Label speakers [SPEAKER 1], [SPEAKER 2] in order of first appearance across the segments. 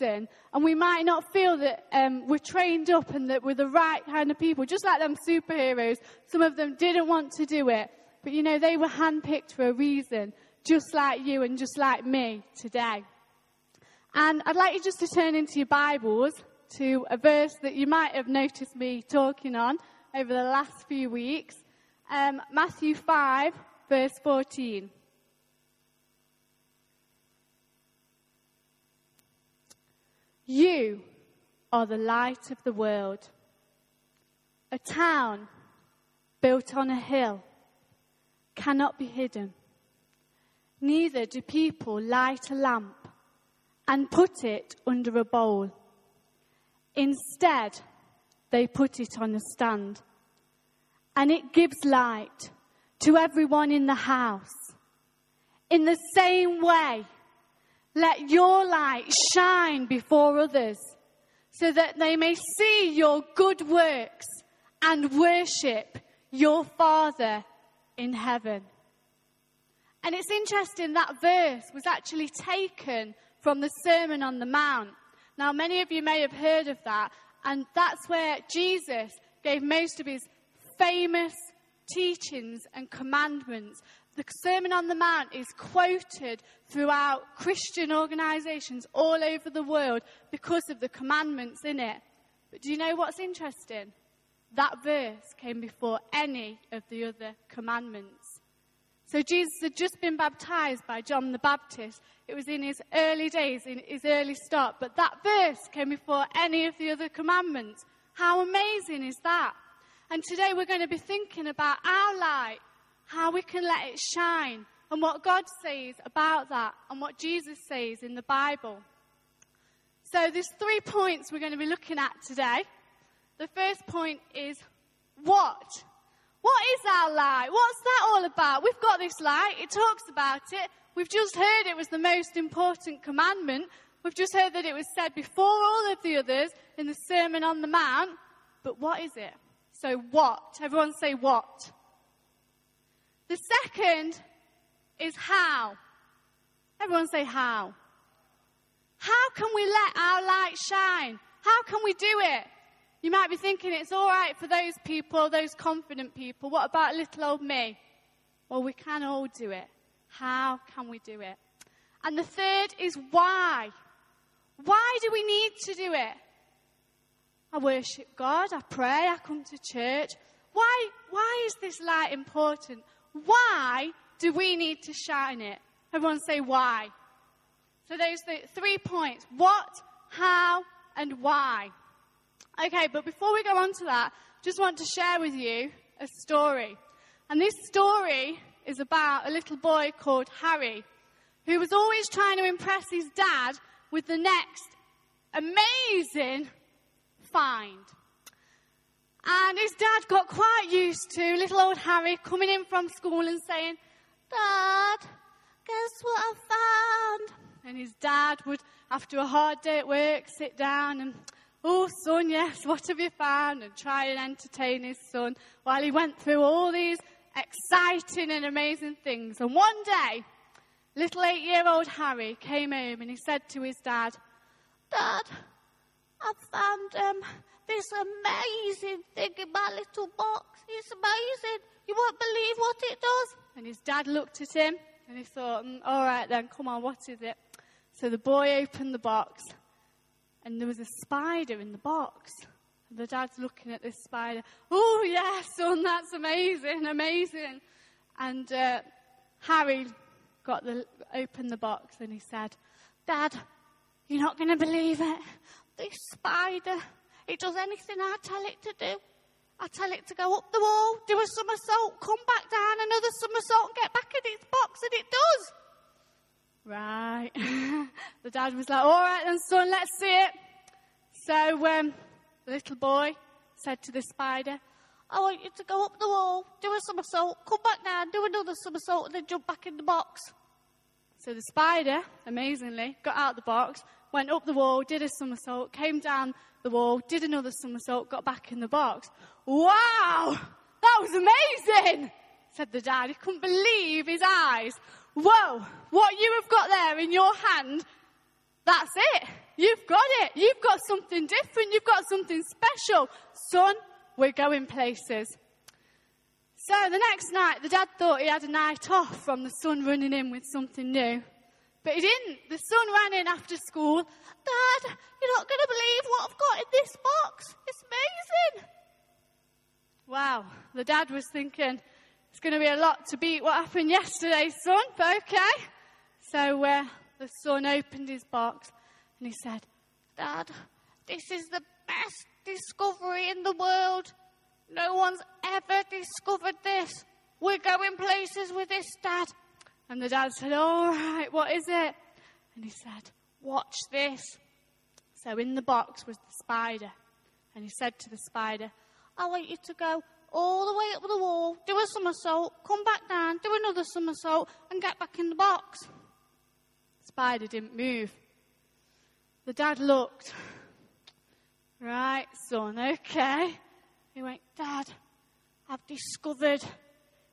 [SPEAKER 1] and we might not feel that um, we're trained up and that we're the right kind of people, just like them superheroes. Some of them didn't want to do it, but you know, they were handpicked for a reason, just like you and just like me today. And I'd like you just to turn into your Bibles to a verse that you might have noticed me talking on over the last few weeks. Um, Matthew 5, verse 14. You are the light of the world. A town built on a hill cannot be hidden. Neither do people light a lamp and put it under a bowl. Instead, they put it on a stand. And it gives light to everyone in the house. In the same way, let your light shine before others so that they may see your good works and worship your Father in heaven. And it's interesting that verse was actually taken from the Sermon on the Mount. Now, many of you may have heard of that, and that's where Jesus gave most of his famous teachings and commandments the Sermon on the Mount is quoted throughout Christian organizations all over the world because of the commandments in it. But do you know what's interesting? That verse came before any of the other commandments. So Jesus had just been baptized by John the Baptist. It was in his early days, in his early start. But that verse came before any of the other commandments. How amazing is that? And today we're going to be thinking about our light how we can let it shine, and what God says about that, and what Jesus says in the Bible. So there's three points we're going to be looking at today. The first point is what? What is our light? What's that all about? We've got this light, it talks about it. We've just heard it was the most important commandment. We've just heard that it was said before all of the others in the Sermon on the Mount. But what is it? So, what? Everyone say what. The second is how. Everyone say how. How can we let our light shine? How can we do it? You might be thinking it's all right for those people, those confident people. What about little old me? Well, we can all do it. How can we do it? And the third is why. Why do we need to do it? I worship God, I pray, I come to church. Why, why is this light important? Why do we need to shine it? Everyone say why. So those the three points. What, how, and why. Okay, but before we go on to that, just want to share with you a story. And this story is about a little boy called Harry, who was always trying to impress his dad with the next amazing find. And his dad got quite used to little old Harry coming in from school and saying, Dad, guess what I found? And his dad would, after a hard day at work, sit down and, Oh, son, yes, what have you found? And try and entertain his son while he went through all these exciting and amazing things. And one day, little eight year old Harry came home and he said to his dad, Dad, I've found um, this amazing thing in my little box. It's amazing. You won't believe what it does. And his dad looked at him and he thought, mm, all right then, come on, what is it? So the boy opened the box and there was a spider in the box. And the dad's looking at this spider. Oh, yes, son, that's amazing, amazing. And uh, Harry got the, opened the box and he said, Dad, you're not going to believe it. This spider it does anything I tell it to do. I tell it to go up the wall, do a somersault, come back down another somersault, and get back in its box, and it does. Right. the dad was like, all right then, son, let's see it. So um, the little boy said to the spider, I want you to go up the wall, do a somersault, come back down, do another somersault, and then jump back in the box. So the spider, amazingly, got out of the box, went up the wall, did a somersault, came down the wall, did another somersault, got back in the box. Wow! That was amazing! said the dad. He couldn't believe his eyes. Whoa! What you have got there in your hand, that's it. You've got it. You've got something different. You've got something special. Son, we're going places. So the next night, the dad thought he had a night off from the son running in with something new. But he didn't. The son ran in after school. Dad, you're not going to believe what I've got in this box. It's amazing. Wow. The dad was thinking, it's going to be a lot to beat what happened yesterday, son, but okay. So uh, the son opened his box and he said, Dad, this is the best discovery in the world. No one's ever discovered this. We're going places with this, Dad. And the dad said, All right, what is it? And he said, Watch this. So in the box was the spider. And he said to the spider, I want you to go all the way up the wall, do a somersault, come back down, do another somersault, and get back in the box. The spider didn't move. The dad looked. Right, son, okay. He went, Dad, I've discovered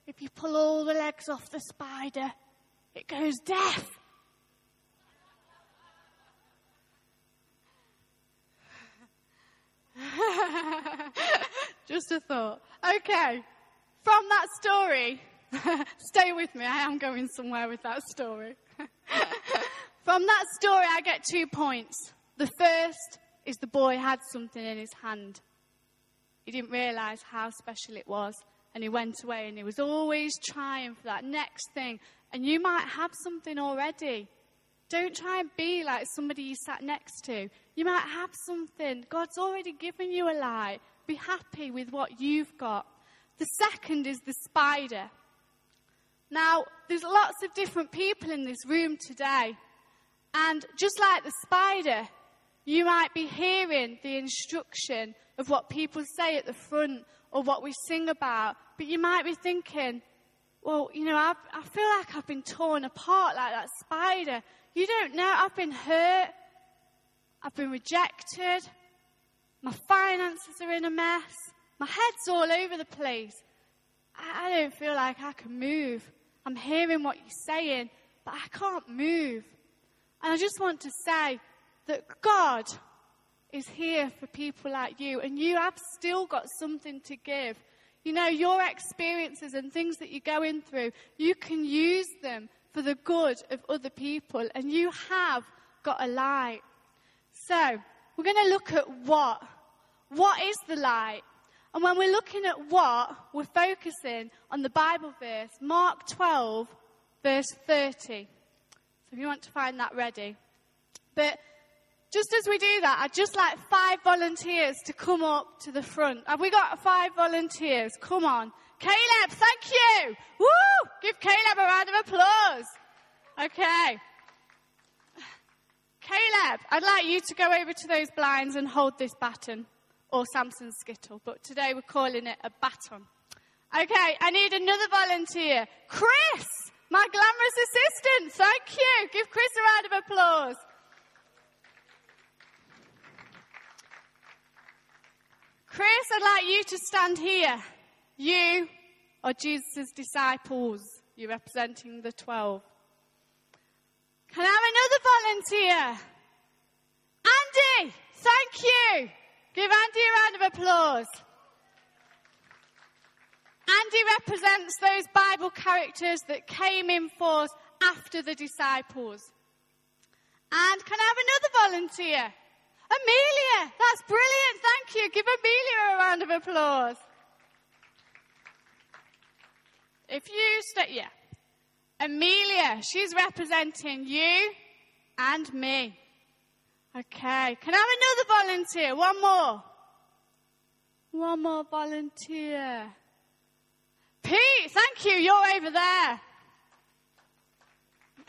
[SPEAKER 1] if you pull all the legs off the spider, it goes deaf. Just a thought. Okay, from that story, stay with me, I am going somewhere with that story. from that story, I get two points. The first is the boy had something in his hand. He didn't realize how special it was. And he went away and he was always trying for that next thing. And you might have something already. Don't try and be like somebody you sat next to. You might have something. God's already given you a light. Be happy with what you've got. The second is the spider. Now, there's lots of different people in this room today. And just like the spider, you might be hearing the instruction of what people say at the front or what we sing about, but you might be thinking, well, you know, I've, I feel like I've been torn apart like that spider. You don't know, I've been hurt. I've been rejected. My finances are in a mess. My head's all over the place. I, I don't feel like I can move. I'm hearing what you're saying, but I can't move. And I just want to say that God is here for people like you, and you have still got something to give. You know, your experiences and things that you're going through, you can use them for the good of other people, and you have got a light. So, we're going to look at what. What is the light? And when we're looking at what, we're focusing on the Bible verse, Mark 12, verse 30. So if you want to find that ready. But just as we do that, I'd just like five volunteers to come up to the front. Have we got five volunteers? Come on. Caleb, thank you. Woo! Give Caleb a round of applause. Okay. Caleb, I'd like you to go over to those blinds and hold this baton or Samson's skittle, but today we're calling it a baton. Okay, I need another volunteer. Chris, my glamorous assistant. Thank you. Give Chris a round of applause. Chris, I'd like you to stand here. You are Jesus' disciples. You're representing the 12. Can I have another volunteer? Andy, thank you. Give Andy a round of applause. Andy represents those Bible characters that came in force after the disciples. And can I have another volunteer? Amelia, that's brilliant. Thank you. Give Amelia a round of applause. If you stay, yeah. Amelia, she's representing you and me. Okay. Can I have another volunteer? One more. One more volunteer. Pete, thank you. You're over there.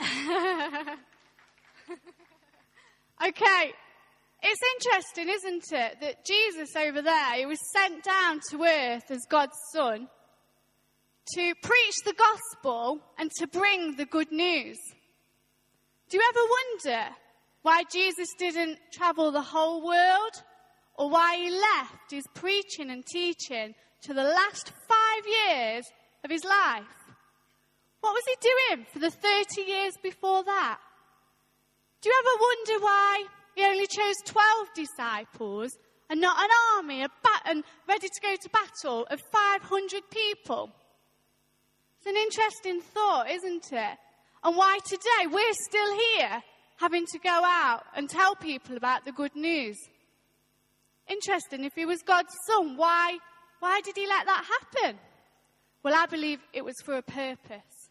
[SPEAKER 1] okay. It's interesting, isn't it, that Jesus over there, he was sent down to earth as God's son to preach the gospel and to bring the good news. Do you ever wonder why Jesus didn't travel the whole world or why he left his preaching and teaching to the last five years of his life? What was he doing for the 30 years before that? Do you ever wonder why he only chose 12 disciples and not an army a bat- and ready to go to battle of 500 people. It's an interesting thought, isn't it? And why today we're still here having to go out and tell people about the good news. Interesting, if he was God's son, why, why did he let that happen? Well, I believe it was for a purpose.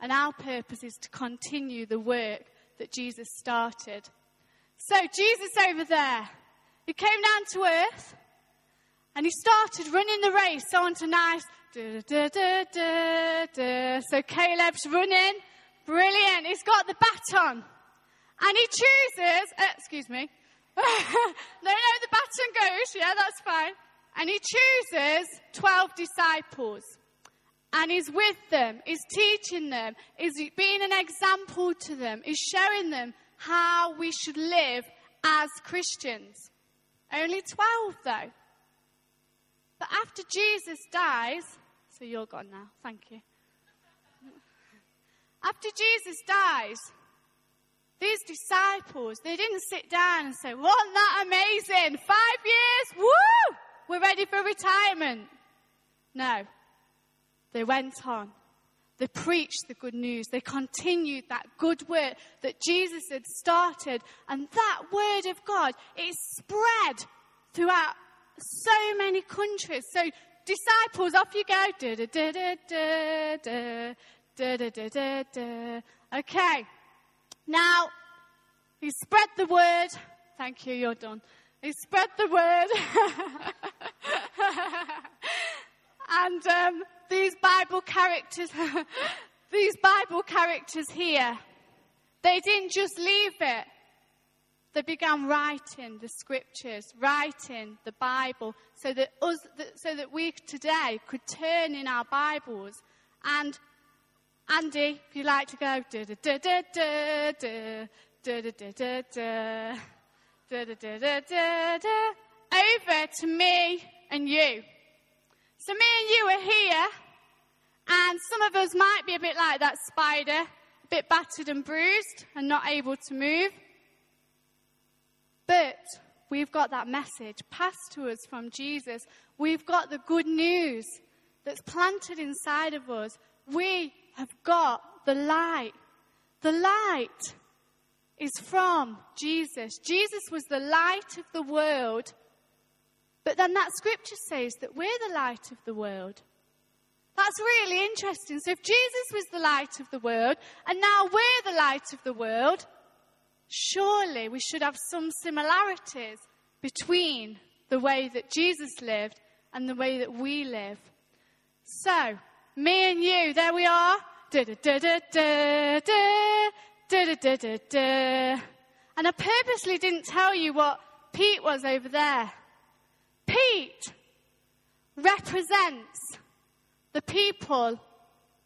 [SPEAKER 1] And our purpose is to continue the work that Jesus started. So, Jesus over there, he came down to earth and he started running the race onto nice. Da, da, da, so Caleb's running. Brilliant. He's got the baton. And he chooses, uh, excuse me. no, no, the baton goes. Yeah, that's fine. And he chooses 12 disciples. And he's with them, he's teaching them, he's being an example to them, he's showing them how we should live as Christians. Only 12 though. But after Jesus dies, so you're gone now, thank you. After Jesus dies, these disciples, they didn't sit down and say, Wasn't that amazing? Five years? Woo! We're ready for retirement. No. They went on. They preached the good news. They continued that good work that Jesus had started. And that word of God, it spread throughout so many countries. So, disciples, off you go. Okay. Now, he spread the word. Thank you, you're done. He spread the word. and um, these Bible characters, these Bible characters here, they didn't just leave it. They began writing the scriptures, writing the Bible, so that us, so that we today could turn in our Bibles. And Andy, if you like to go, da da da da da da da da da da da da da da da da over to me and you. So me and you are here, and some of us might be a bit like that spider, a bit battered and bruised and not able to move. But we've got that message passed to us from Jesus. We've got the good news that's planted inside of us. We have got the light. The light is from Jesus. Jesus was the light of the world but then that scripture says that we're the light of the world. That's really interesting. So if Jesus was the light of the world and now we're the light of the world, surely we should have some similarities between the way that Jesus lived and the way that we live. So, me and you, there we are. And I purposely didn't tell you what Pete was over there. Pete represents the people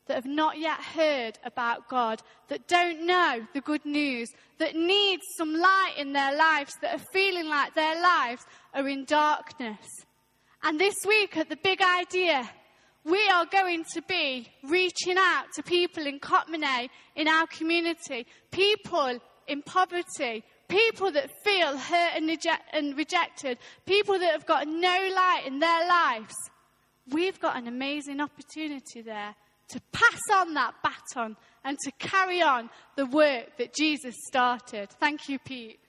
[SPEAKER 1] that have not yet heard about God, that don't know the good news, that need some light in their lives, that are feeling like their lives are in darkness. And this week at the big idea, we are going to be reaching out to people in Cotmanhay, in our community, people in poverty, people that feel hurt and, and rejected, people that have got no light in their lives, we've got an amazing opportunity there to pass on that baton and to carry on the work that Jesus started. Thank you, Pete.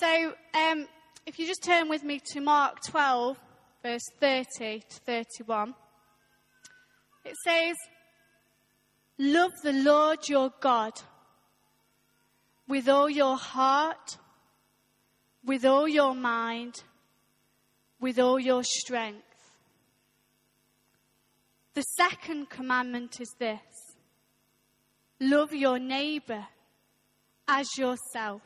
[SPEAKER 1] So, um, if you just turn with me to Mark 12, verse 30 to 31, it says, Love the Lord your God with all your heart, with all your mind, with all your strength. The second commandment is this love your neighbor as yourself.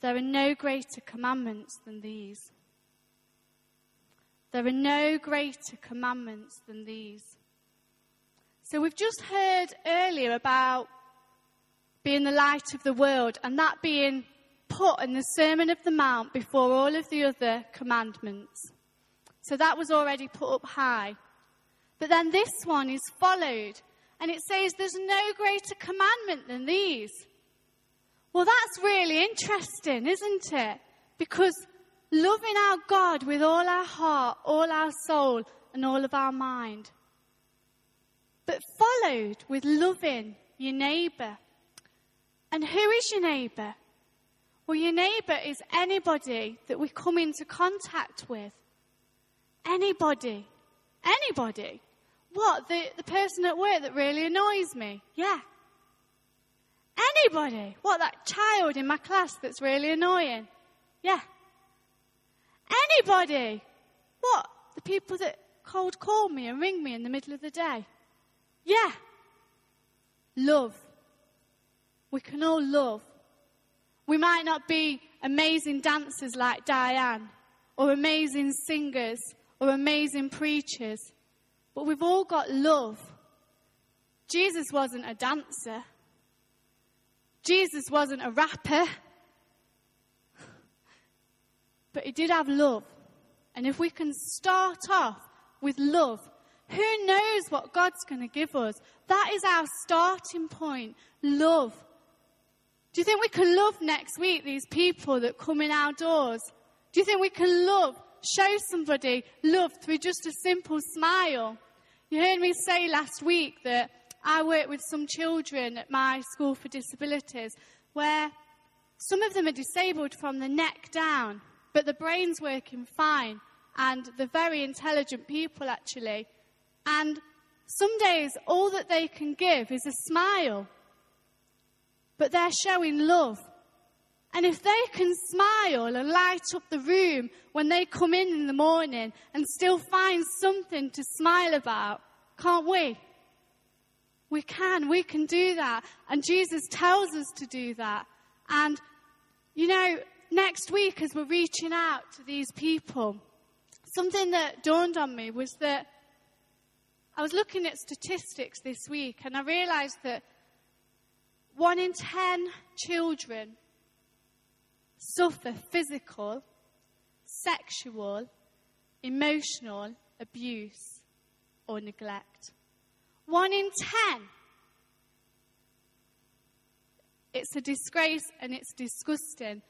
[SPEAKER 1] There are no greater commandments than these. There are no greater commandments than these. So we've just heard earlier about being the light of the world and that being put in the Sermon of the Mount before all of the other commandments. So that was already put up high. But then this one is followed, and it says there's no greater commandment than these. Well, that's really interesting, isn't it? Because loving our God with all our heart, all our soul, and all of our mind. But followed with loving your neighbour. And who is your neighbour? Well, your neighbour is anybody that we come into contact with. Anybody. Anybody. What? The, the person at work that really annoys me? Yeah. Anybody. What? That child in my class that's really annoying? Yeah. Anybody. What? The people that cold call me and ring me in the middle of the day? Yeah. Love. We can all love. We might not be amazing dancers like Diane, or amazing singers, or amazing preachers, but we've all got love. Jesus wasn't a dancer. Jesus wasn't a rapper. But he did have love. And if we can start off with love, who knows what God's going to give us? That is our starting point. Love. Do you think we can love next week these people that come in our doors? Do you think we can love, show somebody love through just a simple smile? You heard me say last week that I work with some children at my school for disabilities where some of them are disabled from the neck down, but the brain's working fine and they're very intelligent people actually. And some days all that they can give is a smile but they're showing love. And if they can smile and light up the room when they come in in the morning and still find something to smile about, can't we? We can, we can do that. And Jesus tells us to do that. And, you know, next week as we're reaching out to these people, something that dawned on me was that I was looking at statistics this week and I realized that one in ten children suffer physical, sexual, emotional abuse or neglect. One in ten. It's a disgrace and it's disgusting.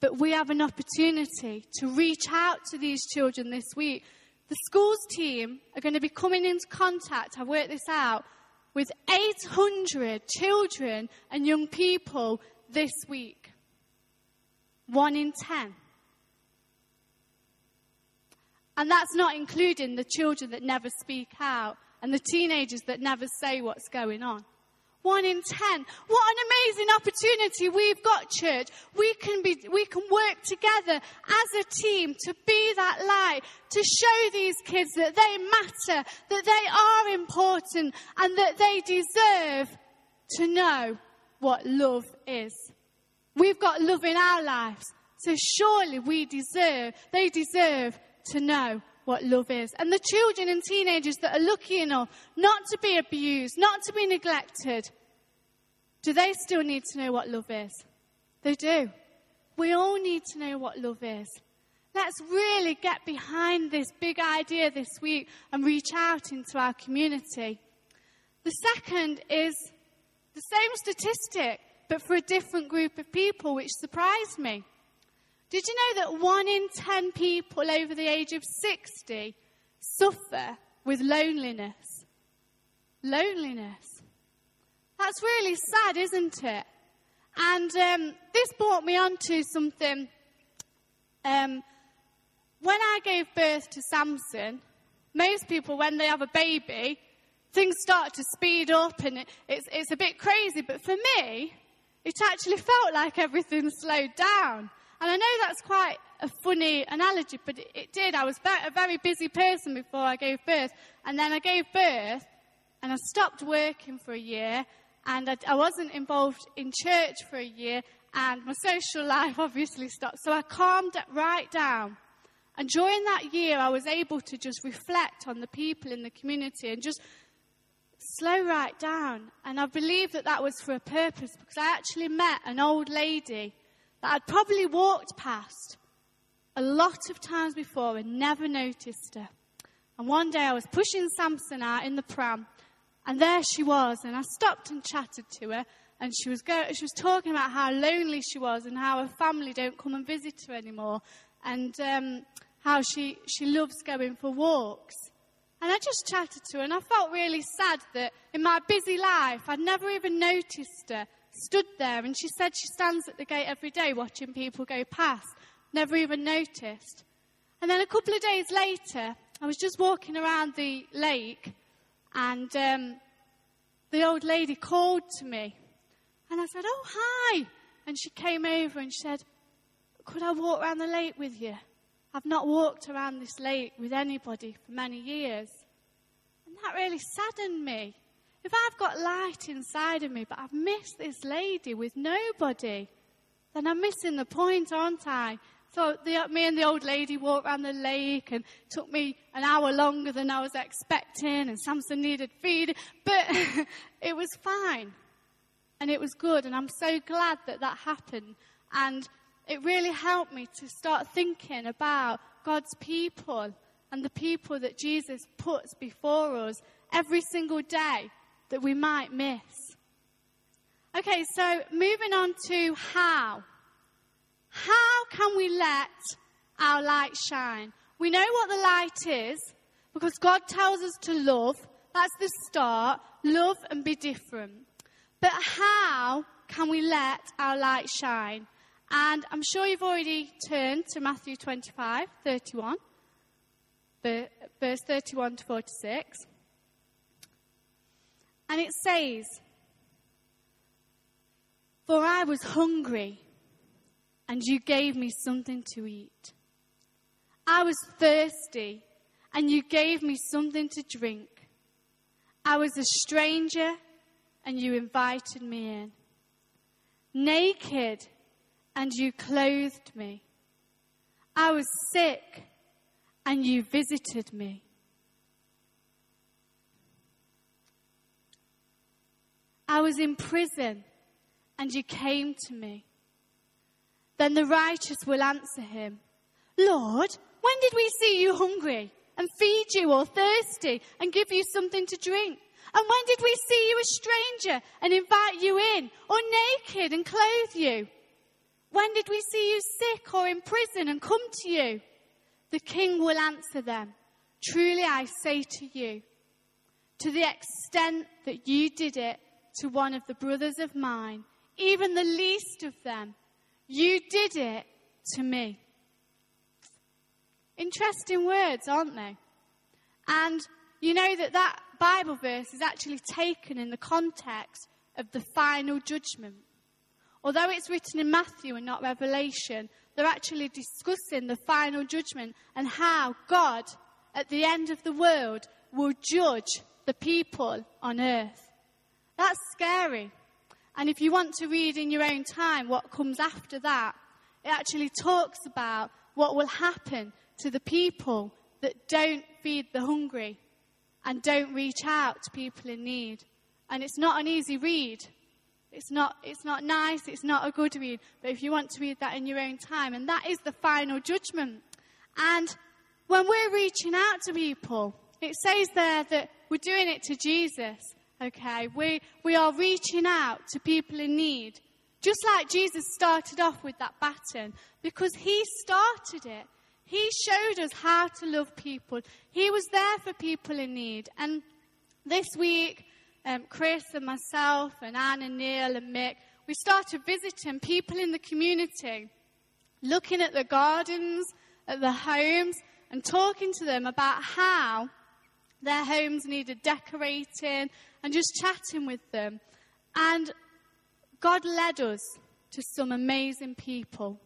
[SPEAKER 1] But we have an opportunity to reach out to these children this week. The schools team are going to be coming into contact, I've worked this out, with 800 children and young people this week. One in ten. And that's not including the children that never speak out and the teenagers that never say what's going on. One in ten. What an amazing opportunity we've got, church. We can be, we can work together as a team to be that light, to show these kids that they matter, that they are important, and that they deserve to know what love is. We've got love in our lives, so surely we deserve, they deserve to know what love is. And the children and teenagers that are lucky enough not to be abused, not to be neglected, do they still need to know what love is? They do. We all need to know what love is. Let's really get behind this big idea this week and reach out into our community. The second is the same statistic, but for a different group of people, which surprised me. Did you know that one in ten people over the age of 60 suffer with loneliness? Loneliness. That's really sad, isn't it? And um, this brought me on to something. Um, when I gave birth to Samson, most people, when they have a baby, things start to speed up and it, it's, it's a bit crazy. But for me, it actually felt like everything slowed down. And I know that's quite a funny analogy, but it, it did. I was a very busy person before I gave birth. And then I gave birth and I stopped working for a year and I, I wasn't involved in church for a year and my social life obviously stopped. So I calmed right down. And during that year, I was able to just reflect on the people in the community and just slow right down. And I believe that that was for a purpose because I actually met an old lady that I'd probably walked past a lot of times before and never noticed her. And one day I was pushing Samson out in the pram, and there she was, and I stopped and chatted to her, and she was go- she was talking about how lonely she was and how her family don't come and visit her anymore, and um, how she she loves going for walks. And I just chatted to her, and I felt really sad that in my busy life I'd never even noticed her stood there, and she said she stands at the gate every day watching people go past, never even noticed. And then a couple of days later, I was just walking around the lake, and um, the old lady called to me. And I said, Oh, hi. And she came over and she said, Could I walk around the lake with you? I've not walked around this lake with anybody for many years. And that really saddened me. If I've got light inside of me, but I've missed this lady with nobody, then I'm missing the point, aren't I? So the, me and the old lady walked around the lake and took me an hour longer than I was expecting and Samson needed feeding, but it was fine. And it was good and I'm so glad that that happened. And it really helped me to start thinking about God's people and the people that Jesus puts before us every single day that we might miss. Okay, so moving on to how. How can we let our light shine? We know what the light is because God tells us to love. That's the start. Love and be different. But how can we let our light shine? And I'm sure you've already turned to Matthew 25, 31, verse 31 to 46. And it says, For I was hungry, and you gave me something to eat. I was thirsty, and you gave me something to drink. I was a stranger, and you invited me in. Naked, and you clothed me. I was sick, and you visited me. I was in prison and you came to me. Then the righteous will answer him, Lord, when did we see you hungry and feed you or thirsty and give you something to drink? And when did we see you a stranger and invite you in or naked and clothe you? When did we see you sick or in prison and come to you? The king will answer them, Truly I say to you, to the extent that you did it to one of the brothers of mine, even the least of them, you did it to me. Interesting words, aren't they? And you know that that Bible verse is actually taken in the context of the final judgment. Although it's written in Matthew and not Revelation, they're actually discussing the final judgment and how God, at the end of the world, will judge the people on earth. That's scary. And if you want to read in your own time what comes after that, it actually talks about what will happen to the people that don't feed the hungry and don't reach out to people in need. And it's not an easy read. It's not, it's not nice, it's not a good read, but if you want to read that in your own time, and that is the final judgment. And when we're reaching out to people, it says there that we're doing it to Jesus. Okay, we, we are reaching out to people in need. Just like Jesus started off with that baton, because he started it. He showed us how to love people. He was there for people in need. And this week, um, Chris and myself and Anne and Neil and Mick, we started visiting people in the community, looking at the gardens, at the homes, and talking to them about how their homes needed decorating and just chatting with them. And God led us to some amazing people.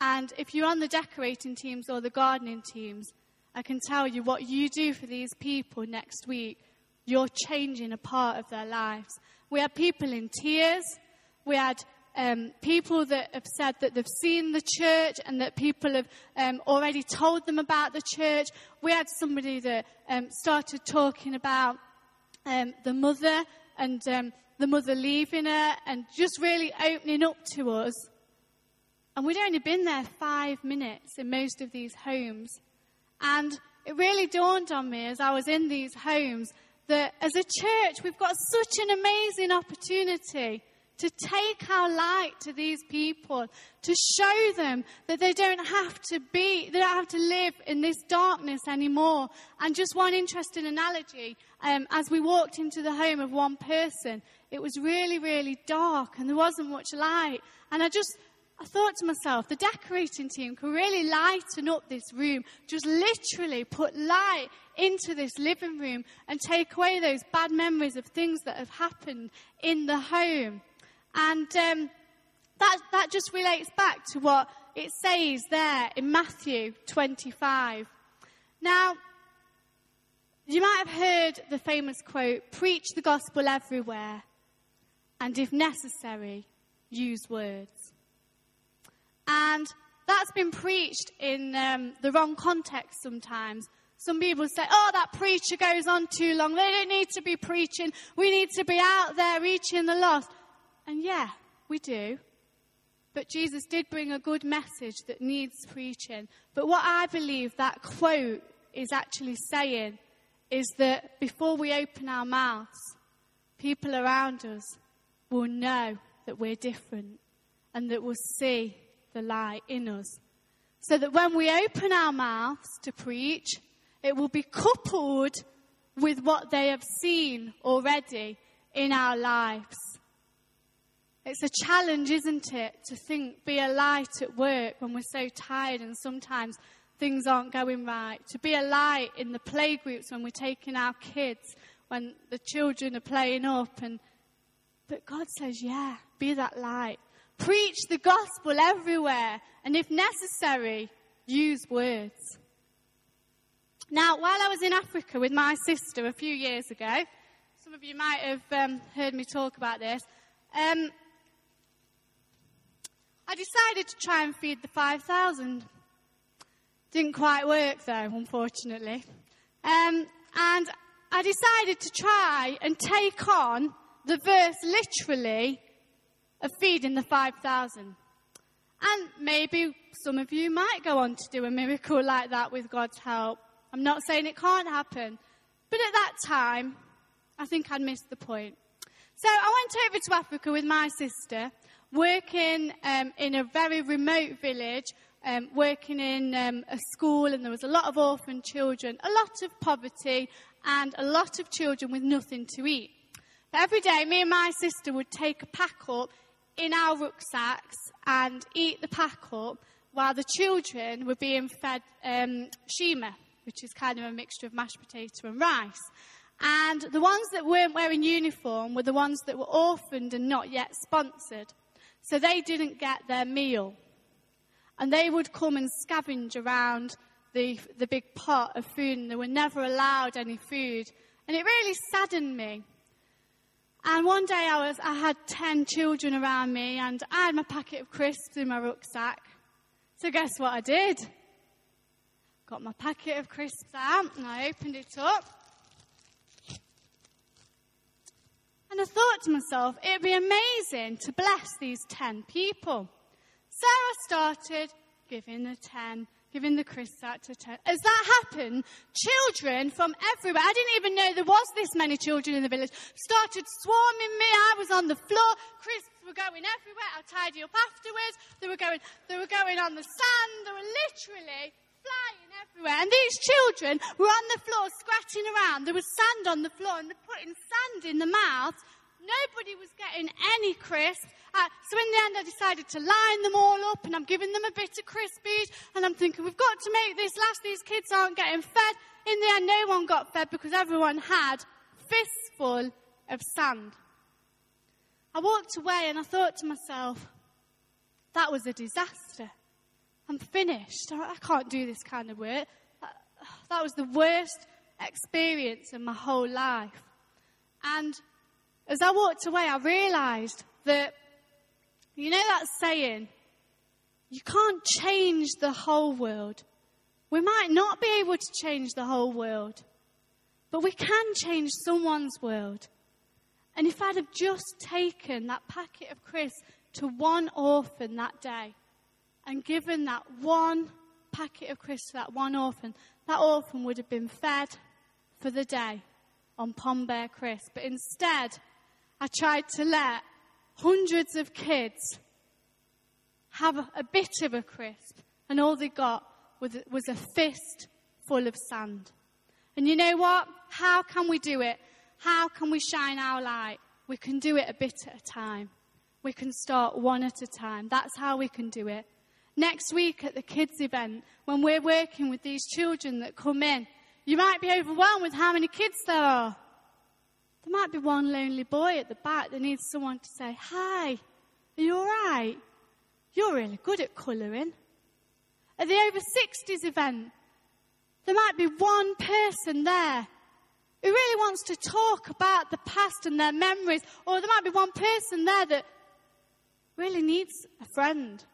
[SPEAKER 1] And if you're on the decorating teams or the gardening teams, I can tell you what you do for these people next week, you're changing a part of their lives. We had people in tears. We had um, people that have said that they've seen the church and that people have um, already told them about the church. We had somebody that um, started talking about um, the mother and um, the mother leaving her and just really opening up to us. And we'd only been there five minutes in most of these homes. And it really dawned on me as I was in these homes that as a church, we've got such an amazing opportunity to take our light to these people, to show them that they don't have to be, they don't have to live in this darkness anymore. And just one interesting analogy, um, as we walked into the home of one person, it was really, really dark and there wasn't much light. And I just, I thought to myself, the decorating team could really lighten up this room, just literally put light into this living room and take away those bad memories of things that have happened in the home. And um, that, that just relates back to what it says there in Matthew 25. Now, you might have heard the famous quote preach the gospel everywhere, and if necessary, use words. And that's been preached in um, the wrong context sometimes. Some people say, oh, that preacher goes on too long. They don't need to be preaching. We need to be out there reaching the lost. And yeah, we do. But Jesus did bring a good message that needs preaching. But what I believe that quote is actually saying is that before we open our mouths, people around us will know that we're different and that will see the light in us. So that when we open our mouths to preach, it will be coupled with what they have seen already in our lives. It's a challenge, isn't it, to think, be a light at work when we're so tired and sometimes things aren't going right. To be a light in the playgroups when we're taking our kids, when the children are playing up. And, but God says, yeah, be that light. Preach the gospel everywhere. And if necessary, use words. Now, while I was in Africa with my sister a few years ago, some of you might have um, heard me talk about this. Um, I decided to try and feed the 5,000. Didn't quite work though, unfortunately. Um, and I decided to try and take on the verse literally of feeding the 5,000. And maybe some of you might go on to do a miracle like that with God's help. I'm not saying it can't happen. But at that time, I think I'd missed the point. So I went over to Africa with my sister working um, in a very remote village, um, working in um, a school, and there was a lot of orphan children, a lot of poverty, and a lot of children with nothing to eat. But every day, me and my sister would take a pack up in our rucksacks and eat the pack up while the children were being fed um, shima, which is kind of a mixture of mashed potato and rice. And the ones that weren't wearing uniform were the ones that were orphaned and not yet sponsored. So they didn't get their meal. And they would come and scavenge around the, the big pot of food, and they were never allowed any food. And it really saddened me. And one day I, was, I had 10 children around me, and I had my packet of crisps in my rucksack. So guess what I did? Got my packet of crisps out, and I opened it up. And I thought to myself, it'd be amazing to bless these 10 people. I started giving the 10, giving the crisps out to 10. As that happened, children from everywhere, I didn't even know there was this many children in the village, started swarming me. I was on the floor. Crisps were going everywhere. I'll tidy up afterwards. They were going, they were going on the sand. They were literally flying everywhere. And these children were on the floor scratching around. There was sand on the floor and they're putting sand in the mouth. Nobody was getting any crisp. Uh, so in the end, I decided to line them all up and I'm giving them a bit of crisp each. And I'm thinking, we've got to make this last. These kids aren't getting fed. In the end, no one got fed because everyone had fistful of sand. I walked away and I thought to myself, that was a disaster. I'm finished. I can't do this kind of work. That was the worst experience in my whole life. And as I walked away, I realized that, you know that saying, you can't change the whole world. We might not be able to change the whole world, but we can change someone's world. And if I'd have just taken that packet of crisps to one orphan that day, and given that one packet of crisps to that one orphan, that orphan would have been fed for the day on Pom Bear crisps. But instead, I tried to let hundreds of kids have a, a bit of a crisp, and all they got was, was a fist full of sand. And you know what? How can we do it? How can we shine our light? We can do it a bit at a time. We can start one at a time. That's how we can do it. Next week at the kids' event, when we're working with these children that come in, you might be overwhelmed with how many kids there are. There might be one lonely boy at the back that needs someone to say, Hi, are you alright? You're really good at colouring. At the over 60s event, there might be one person there who really wants to talk about the past and their memories, or there might be one person there that really needs a friend.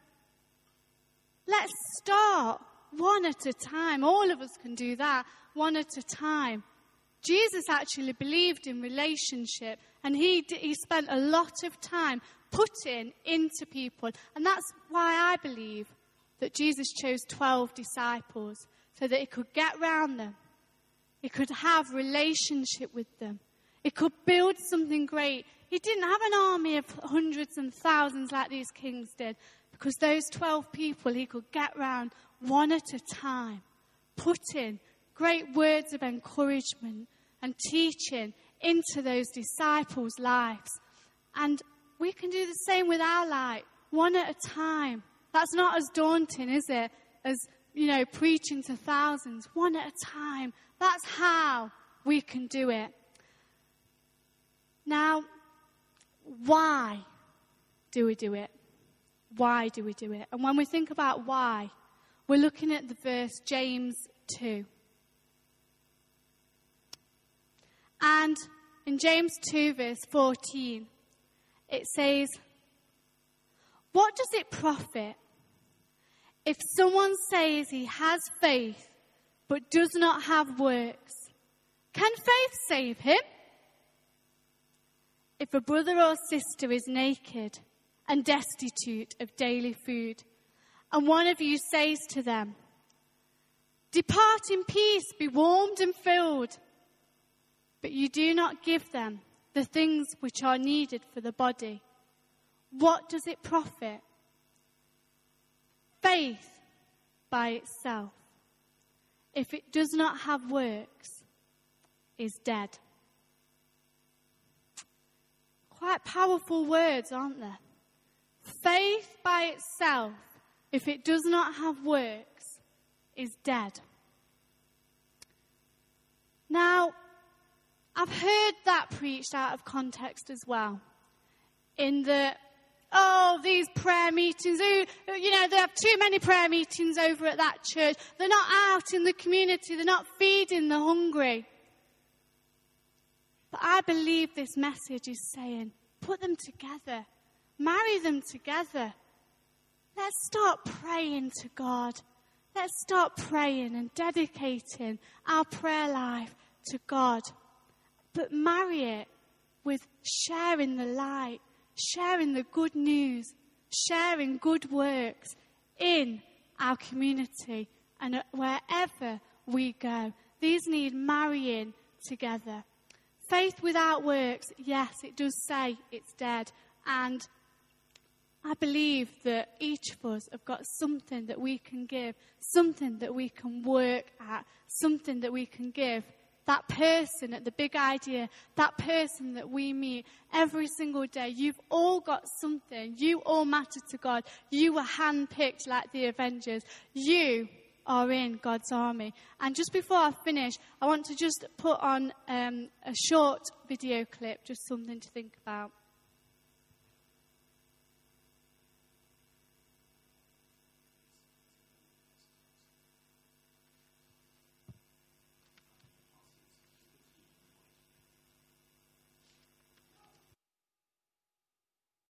[SPEAKER 1] Let's start one at a time. All of us can do that, one at a time. Jesus actually believed in relationship and he, he spent a lot of time putting into people. And that's why I believe that Jesus chose 12 disciples so that he could get round them. He could have relationship with them. He could build something great. He didn't have an army of hundreds and thousands like these kings did because those 12 people he could get round one at a time, putting great words of encouragement and teaching into those disciples' lives. And we can do the same with our life, one at a time. That's not as daunting, is it? As, you know, preaching to thousands, one at a time. That's how we can do it. Now, why do we do it? Why do we do it? And when we think about why, we're looking at the verse James 2. And in James 2, verse 14, it says, What does it profit if someone says he has faith but does not have works? Can faith save him? If a brother or sister is naked and destitute of daily food, and one of you says to them, Depart in peace, be warmed and filled, but you do not give them the things which are needed for the body, what does it profit? Faith by itself, if it does not have works, is dead. Quite powerful words, aren't they? Faith by itself, if it does not have works, is dead. Now, I've heard that preached out of context as well. In the, oh, these prayer meetings, oh, you know, they have too many prayer meetings over at that church. They're not out in the community, they're not feeding the hungry. But I believe this message is saying, put them together, marry them together. Let's start praying to God. Let's start praying and dedicating our prayer life to God but marry it with sharing the light, sharing the good news, sharing good works in our community and wherever we go. These need marrying together. Faith without works, yes, it does say it's dead. And I believe that each of us have got something that we can give, something that we can work at, something that we can give that person at the big idea, that person that we meet every single day. You've all got something. You all matter to God. You were handpicked like the Avengers. You are in God's army. And just before I finish, I want to just put on um, a short video clip, just something to think about.